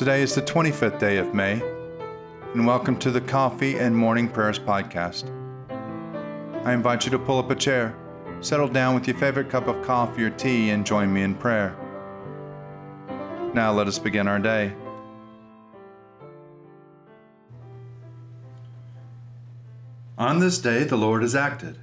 Today is the 25th day of May, and welcome to the Coffee and Morning Prayers podcast. I invite you to pull up a chair, settle down with your favorite cup of coffee or tea, and join me in prayer. Now let us begin our day. On this day the Lord has acted.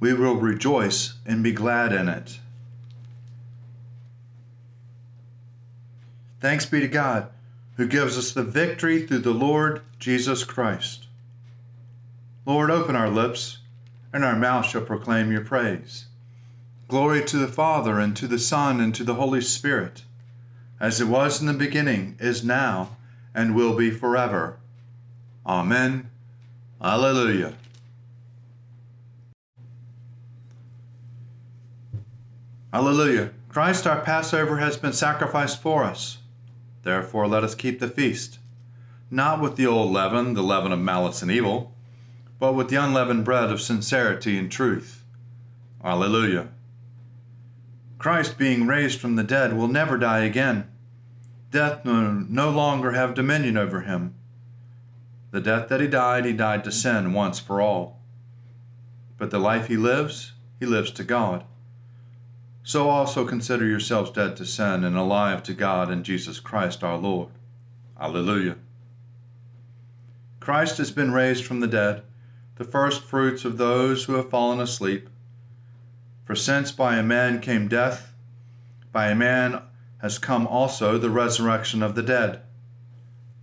We will rejoice and be glad in it. Thanks be to God, who gives us the victory through the Lord Jesus Christ. Lord, open our lips, and our mouth shall proclaim your praise. Glory to the Father, and to the Son, and to the Holy Spirit, as it was in the beginning, is now, and will be forever. Amen. Alleluia. Alleluia. Christ our Passover has been sacrificed for us. Therefore let us keep the feast, not with the old leaven, the leaven of malice and evil, but with the unleavened bread of sincerity and truth. Alleluia. Christ, being raised from the dead, will never die again. Death no, no longer have dominion over him. The death that he died, he died to sin once for all. But the life he lives, he lives to God. So also consider yourselves dead to sin and alive to God in Jesus Christ our Lord. Alleluia. Christ has been raised from the dead, the first fruits of those who have fallen asleep. For since by a man came death, by a man has come also the resurrection of the dead.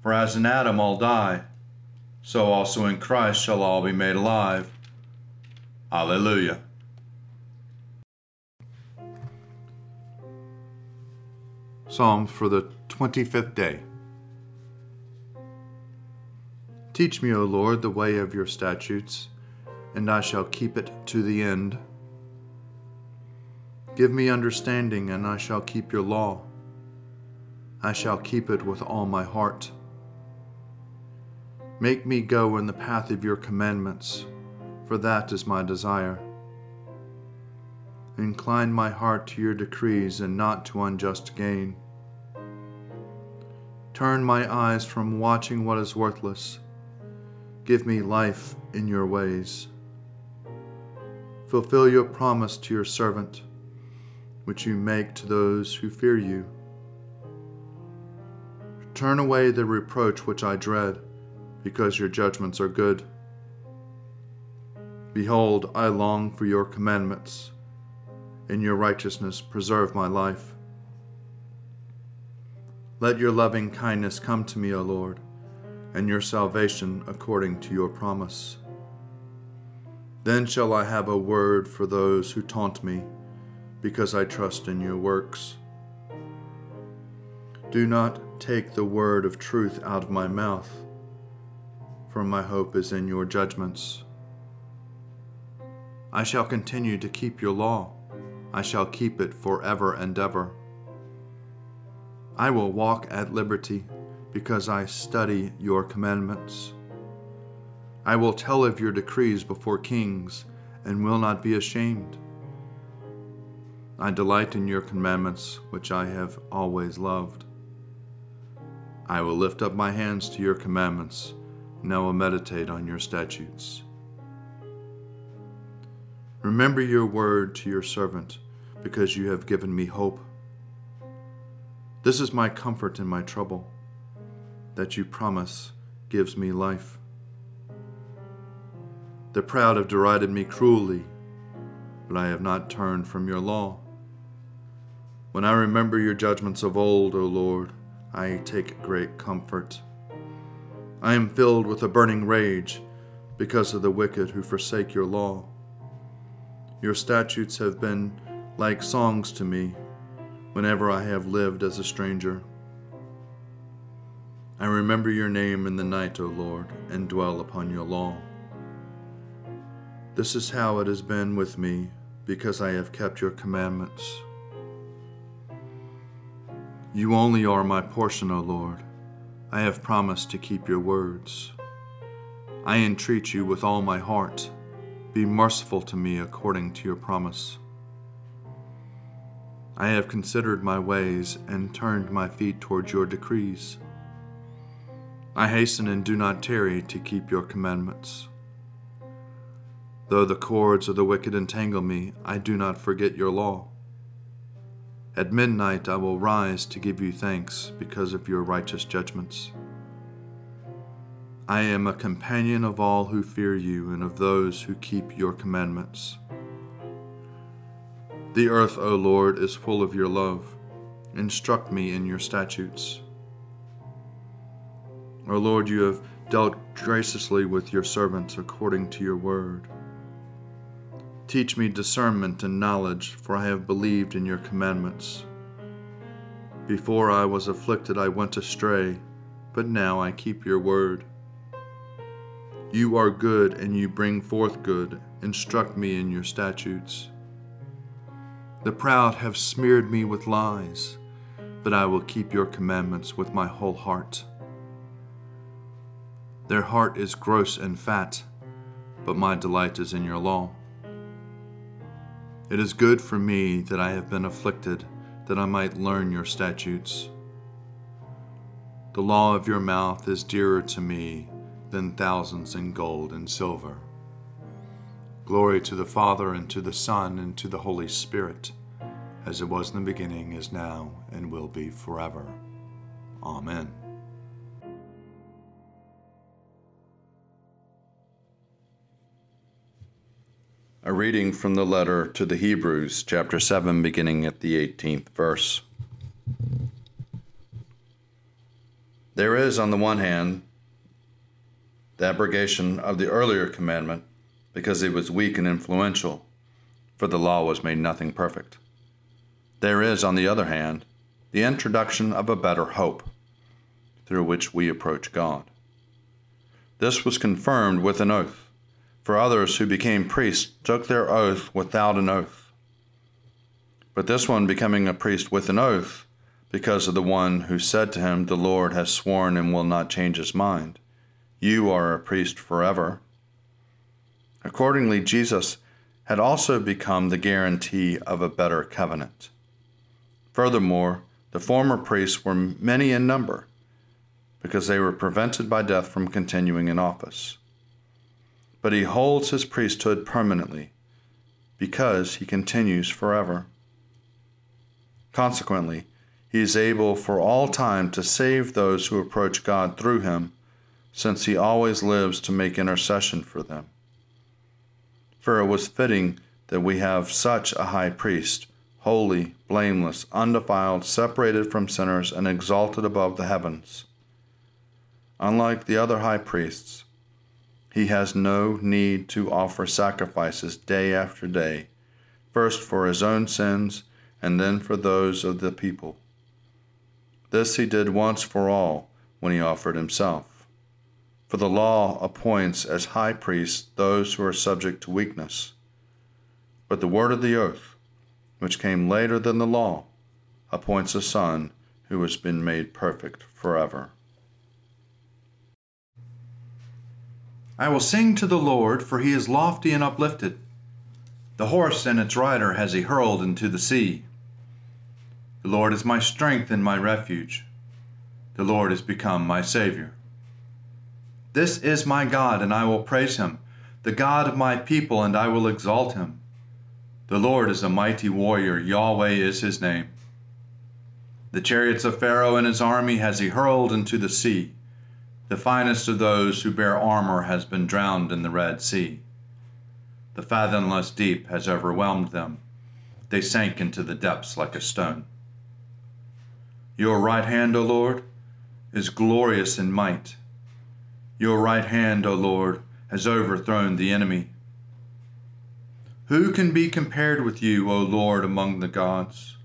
For as in Adam all die, so also in Christ shall all be made alive. Alleluia. Psalm for the 25th day. Teach me, O Lord, the way of your statutes, and I shall keep it to the end. Give me understanding, and I shall keep your law. I shall keep it with all my heart. Make me go in the path of your commandments, for that is my desire. Incline my heart to your decrees and not to unjust gain. Turn my eyes from watching what is worthless. Give me life in your ways. Fulfill your promise to your servant, which you make to those who fear you. Turn away the reproach which I dread because your judgments are good. Behold, I long for your commandments. In your righteousness, preserve my life. Let your loving kindness come to me, O Lord, and your salvation according to your promise. Then shall I have a word for those who taunt me, because I trust in your works. Do not take the word of truth out of my mouth for my hope is in your judgments. I shall continue to keep your law. I shall keep it forever and ever. I will walk at liberty because I study your commandments. I will tell of your decrees before kings and will not be ashamed. I delight in your commandments, which I have always loved. I will lift up my hands to your commandments now will meditate on your statutes. Remember your word to your servant, because you have given me hope. This is my comfort in my trouble, that you promise gives me life. The proud have derided me cruelly, but I have not turned from your law. When I remember your judgments of old, O Lord, I take great comfort. I am filled with a burning rage because of the wicked who forsake your law. Your statutes have been like songs to me whenever I have lived as a stranger. I remember your name in the night, O Lord, and dwell upon your law. This is how it has been with me because I have kept your commandments. You only are my portion, O Lord. I have promised to keep your words. I entreat you with all my heart, be merciful to me according to your promise. I have considered my ways and turned my feet towards your decrees. I hasten and do not tarry to keep your commandments. Though the cords of the wicked entangle me, I do not forget your law. At midnight I will rise to give you thanks because of your righteous judgments. I am a companion of all who fear you and of those who keep your commandments. The earth, O Lord, is full of your love. Instruct me in your statutes. O Lord, you have dealt graciously with your servants according to your word. Teach me discernment and knowledge, for I have believed in your commandments. Before I was afflicted, I went astray, but now I keep your word. You are good, and you bring forth good. Instruct me in your statutes. The proud have smeared me with lies, but I will keep your commandments with my whole heart. Their heart is gross and fat, but my delight is in your law. It is good for me that I have been afflicted, that I might learn your statutes. The law of your mouth is dearer to me than thousands in gold and silver. Glory to the Father, and to the Son, and to the Holy Spirit, as it was in the beginning, is now, and will be forever. Amen. A reading from the letter to the Hebrews, chapter 7, beginning at the 18th verse. There is, on the one hand, the abrogation of the earlier commandment because he was weak and influential, for the law was made nothing perfect. There is, on the other hand, the introduction of a better hope through which we approach God. This was confirmed with an oath for others who became priests took their oath without an oath. But this one becoming a priest with an oath, because of the one who said to him, The Lord has sworn and will not change his mind. You are a priest forever. Accordingly, Jesus had also become the guarantee of a better covenant. Furthermore, the former priests were many in number, because they were prevented by death from continuing in office but he holds his priesthood permanently because he continues forever. Consequently, he is able for all time to save those who approach God through him, since he always lives to make intercession for them. For it was fitting that we have such a high priest, holy, blameless, undefiled, separated from sinners, and exalted above the heavens. Unlike the other high priests, he has no need to offer sacrifices day after day, first for his own sins and then for those of the people. This he did once for all when he offered himself. For the law appoints as high priests those who are subject to weakness. But the word of the oath, which came later than the law, appoints a son who has been made perfect forever. I will sing to the Lord, for he is lofty and uplifted. The horse and its rider has he hurled into the sea. The Lord is my strength and my refuge. The Lord has become my Savior. This is my God, and I will praise him, the God of my people, and I will exalt him. The Lord is a mighty warrior, Yahweh is his name. The chariots of Pharaoh and his army has he hurled into the sea. The finest of those who bear armor has been drowned in the Red Sea. The fathomless deep has overwhelmed them. They sank into the depths like a stone. Your right hand, O Lord, is glorious in might. Your right hand, O Lord, has overthrown the enemy. Who can be compared with you, O Lord, among the gods?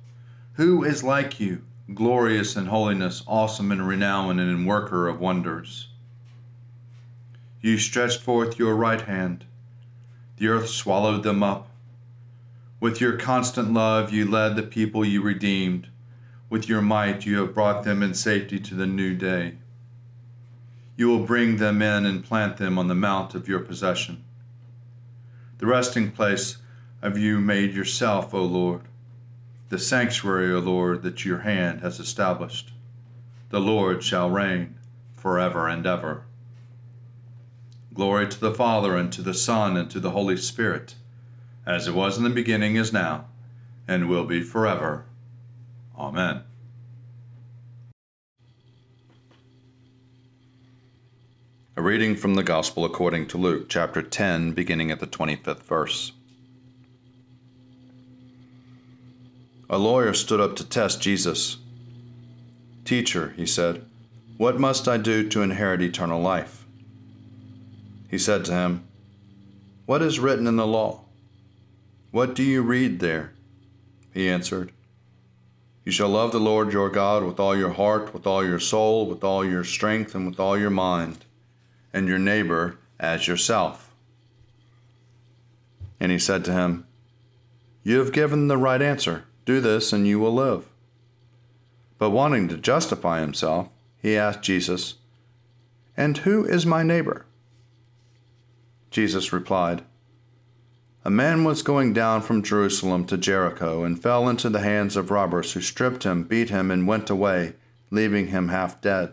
Who is like you? glorious in holiness, awesome in renown, and in worker of wonders. You stretched forth your right hand, the earth swallowed them up. With your constant love, you led the people you redeemed. With your might, you have brought them in safety to the new day. You will bring them in and plant them on the mount of your possession. The resting place of you made yourself, O Lord the sanctuary, O Lord, that your hand has established. The Lord shall reign forever and ever. Glory to the Father, and to the Son, and to the Holy Spirit, as it was in the beginning, is now, and will be forever. Amen. A reading from the Gospel according to Luke, chapter 10, beginning at the 25th verse. A lawyer stood up to test Jesus. Teacher, he said, what must I do to inherit eternal life? He said to him, What is written in the law? What do you read there? He answered, You shall love the Lord your God with all your heart, with all your soul, with all your strength, and with all your mind, and your neighbor as yourself. And he said to him, You have given the right answer. Do this, and you will live. But wanting to justify himself, he asked Jesus, And who is my neighbor? Jesus replied, A man was going down from Jerusalem to Jericho and fell into the hands of robbers who stripped him, beat him, and went away, leaving him half dead.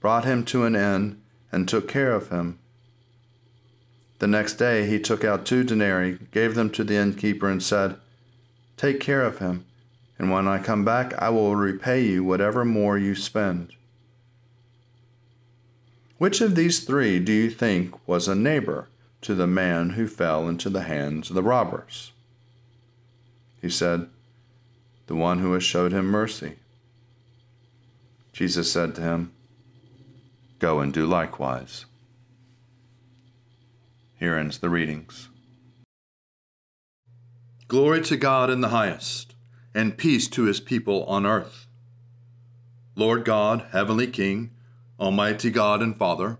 brought him to an inn, and took care of him. The next day he took out two denarii, gave them to the innkeeper, and said, Take care of him, and when I come back I will repay you whatever more you spend. Which of these three do you think was a neighbor to the man who fell into the hands of the robbers? He said, The one who has showed him mercy. Jesus said to him, Go and do likewise. Here ends the readings. Glory to God in the highest, and peace to his people on earth. Lord God, Heavenly King, Almighty God and Father,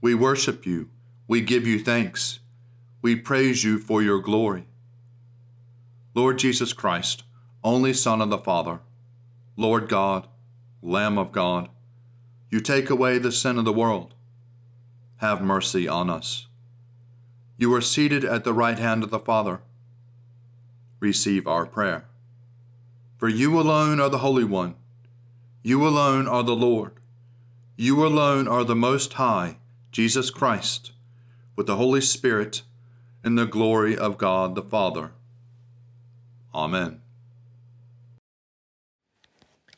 we worship you, we give you thanks, we praise you for your glory. Lord Jesus Christ, only Son of the Father, Lord God, Lamb of God, you take away the sin of the world. Have mercy on us. You are seated at the right hand of the Father. Receive our prayer. For you alone are the Holy One. You alone are the Lord. You alone are the Most High, Jesus Christ, with the Holy Spirit, in the glory of God the Father. Amen.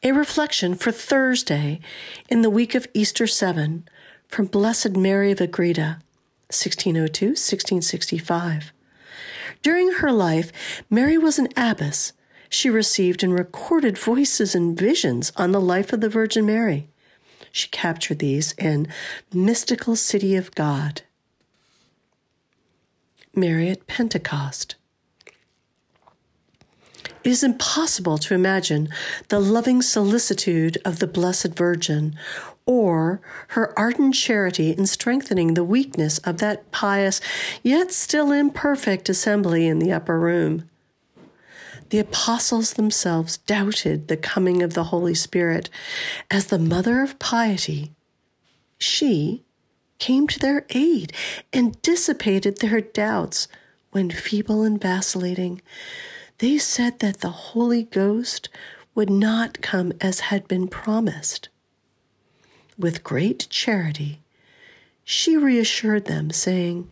A reflection for Thursday in the week of Easter 7 from Blessed Mary of Agreda, 1602 1665. During her life, Mary was an abbess. She received and recorded voices and visions on the life of the Virgin Mary. She captured these in Mystical City of God. Mary at Pentecost. It is impossible to imagine the loving solicitude of the Blessed Virgin or her ardent charity in strengthening the weakness of that pious yet still imperfect assembly in the upper room the apostles themselves doubted the coming of the Holy Spirit. As the mother of piety, she came to their aid and dissipated their doubts when feeble and vacillating. They said that the Holy Ghost would not come as had been promised. With great charity, she reassured them, saying,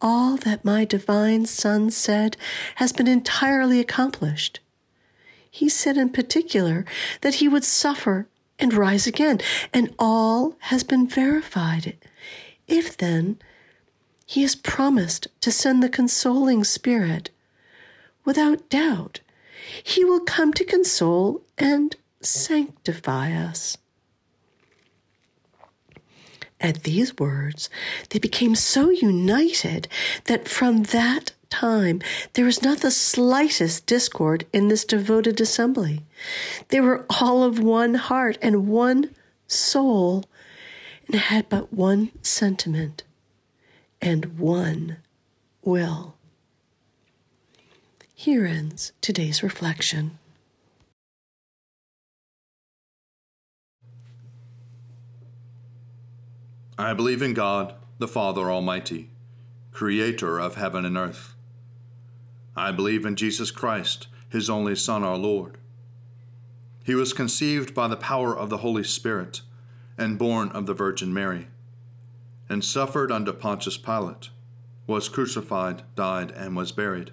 all that my divine Son said has been entirely accomplished. He said in particular that he would suffer and rise again, and all has been verified. If then he has promised to send the consoling Spirit, without doubt, he will come to console and sanctify us. At these words, they became so united that from that time there was not the slightest discord in this devoted assembly. They were all of one heart and one soul, and had but one sentiment and one will. Here ends today's reflection. I believe in God, the Father Almighty, creator of heaven and earth. I believe in Jesus Christ, his only Son, our Lord. He was conceived by the power of the Holy Spirit and born of the Virgin Mary, and suffered under Pontius Pilate, was crucified, died, and was buried.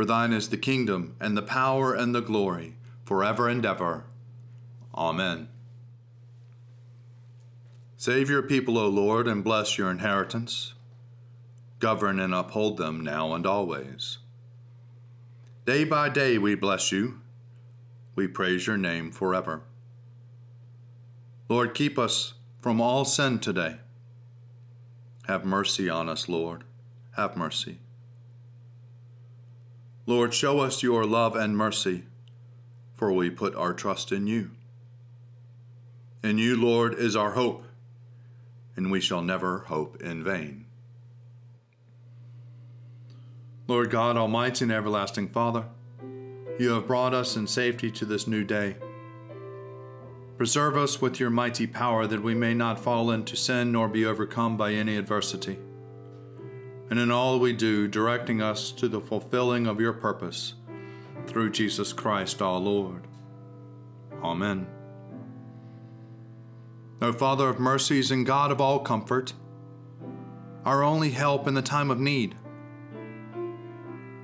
For thine is the kingdom, and the power, and the glory, forever and ever. Amen. Save your people, O Lord, and bless your inheritance. Govern and uphold them now and always. Day by day we bless you. We praise your name forever. Lord, keep us from all sin today. Have mercy on us, Lord. Have mercy. Lord, show us your love and mercy, for we put our trust in you. In you, Lord, is our hope, and we shall never hope in vain. Lord God, Almighty and everlasting Father, you have brought us in safety to this new day. Preserve us with your mighty power that we may not fall into sin nor be overcome by any adversity. And in all we do, directing us to the fulfilling of your purpose through Jesus Christ our Lord. Amen. O Father of mercies and God of all comfort, our only help in the time of need,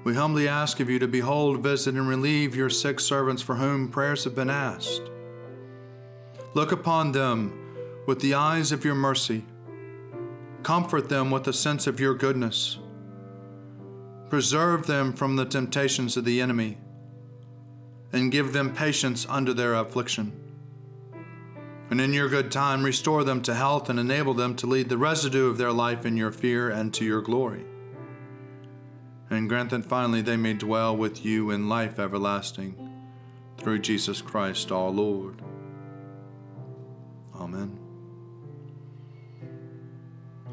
we humbly ask of you to behold, visit, and relieve your sick servants for whom prayers have been asked. Look upon them with the eyes of your mercy. Comfort them with a sense of your goodness. Preserve them from the temptations of the enemy, and give them patience under their affliction and in your good time restore them to health and enable them to lead the residue of their life in your fear and to your glory. And grant that finally they may dwell with you in life everlasting through Jesus Christ our Lord. Amen.